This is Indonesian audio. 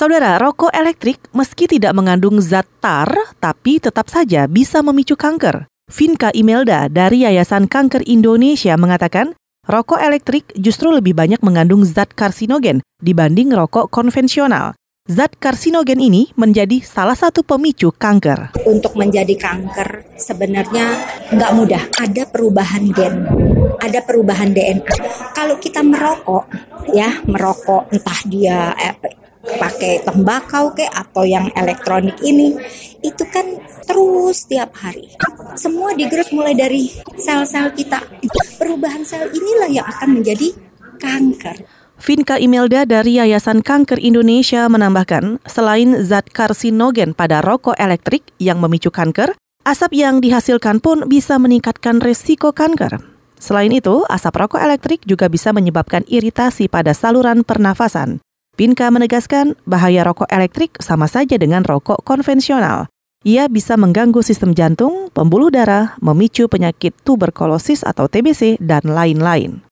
Saudara, rokok elektrik meski tidak mengandung zat tar, tapi tetap saja bisa memicu kanker. Vinka Imelda dari Yayasan Kanker Indonesia mengatakan, rokok elektrik justru lebih banyak mengandung zat karsinogen dibanding rokok konvensional. Zat karsinogen ini menjadi salah satu pemicu kanker. Untuk menjadi kanker sebenarnya nggak mudah. Ada perubahan gen, ada perubahan DNA. Kalau kita merokok, ya merokok entah dia eh, pakai tembakau ke atau yang elektronik ini itu kan terus tiap hari semua digerus mulai dari sel-sel kita perubahan sel inilah yang akan menjadi kanker Vinka Imelda dari Yayasan Kanker Indonesia menambahkan, selain zat karsinogen pada rokok elektrik yang memicu kanker, asap yang dihasilkan pun bisa meningkatkan resiko kanker. Selain itu, asap rokok elektrik juga bisa menyebabkan iritasi pada saluran pernafasan. Pinka menegaskan bahaya rokok elektrik sama saja dengan rokok konvensional. Ia bisa mengganggu sistem jantung, pembuluh darah, memicu penyakit tuberkulosis atau TBC, dan lain-lain.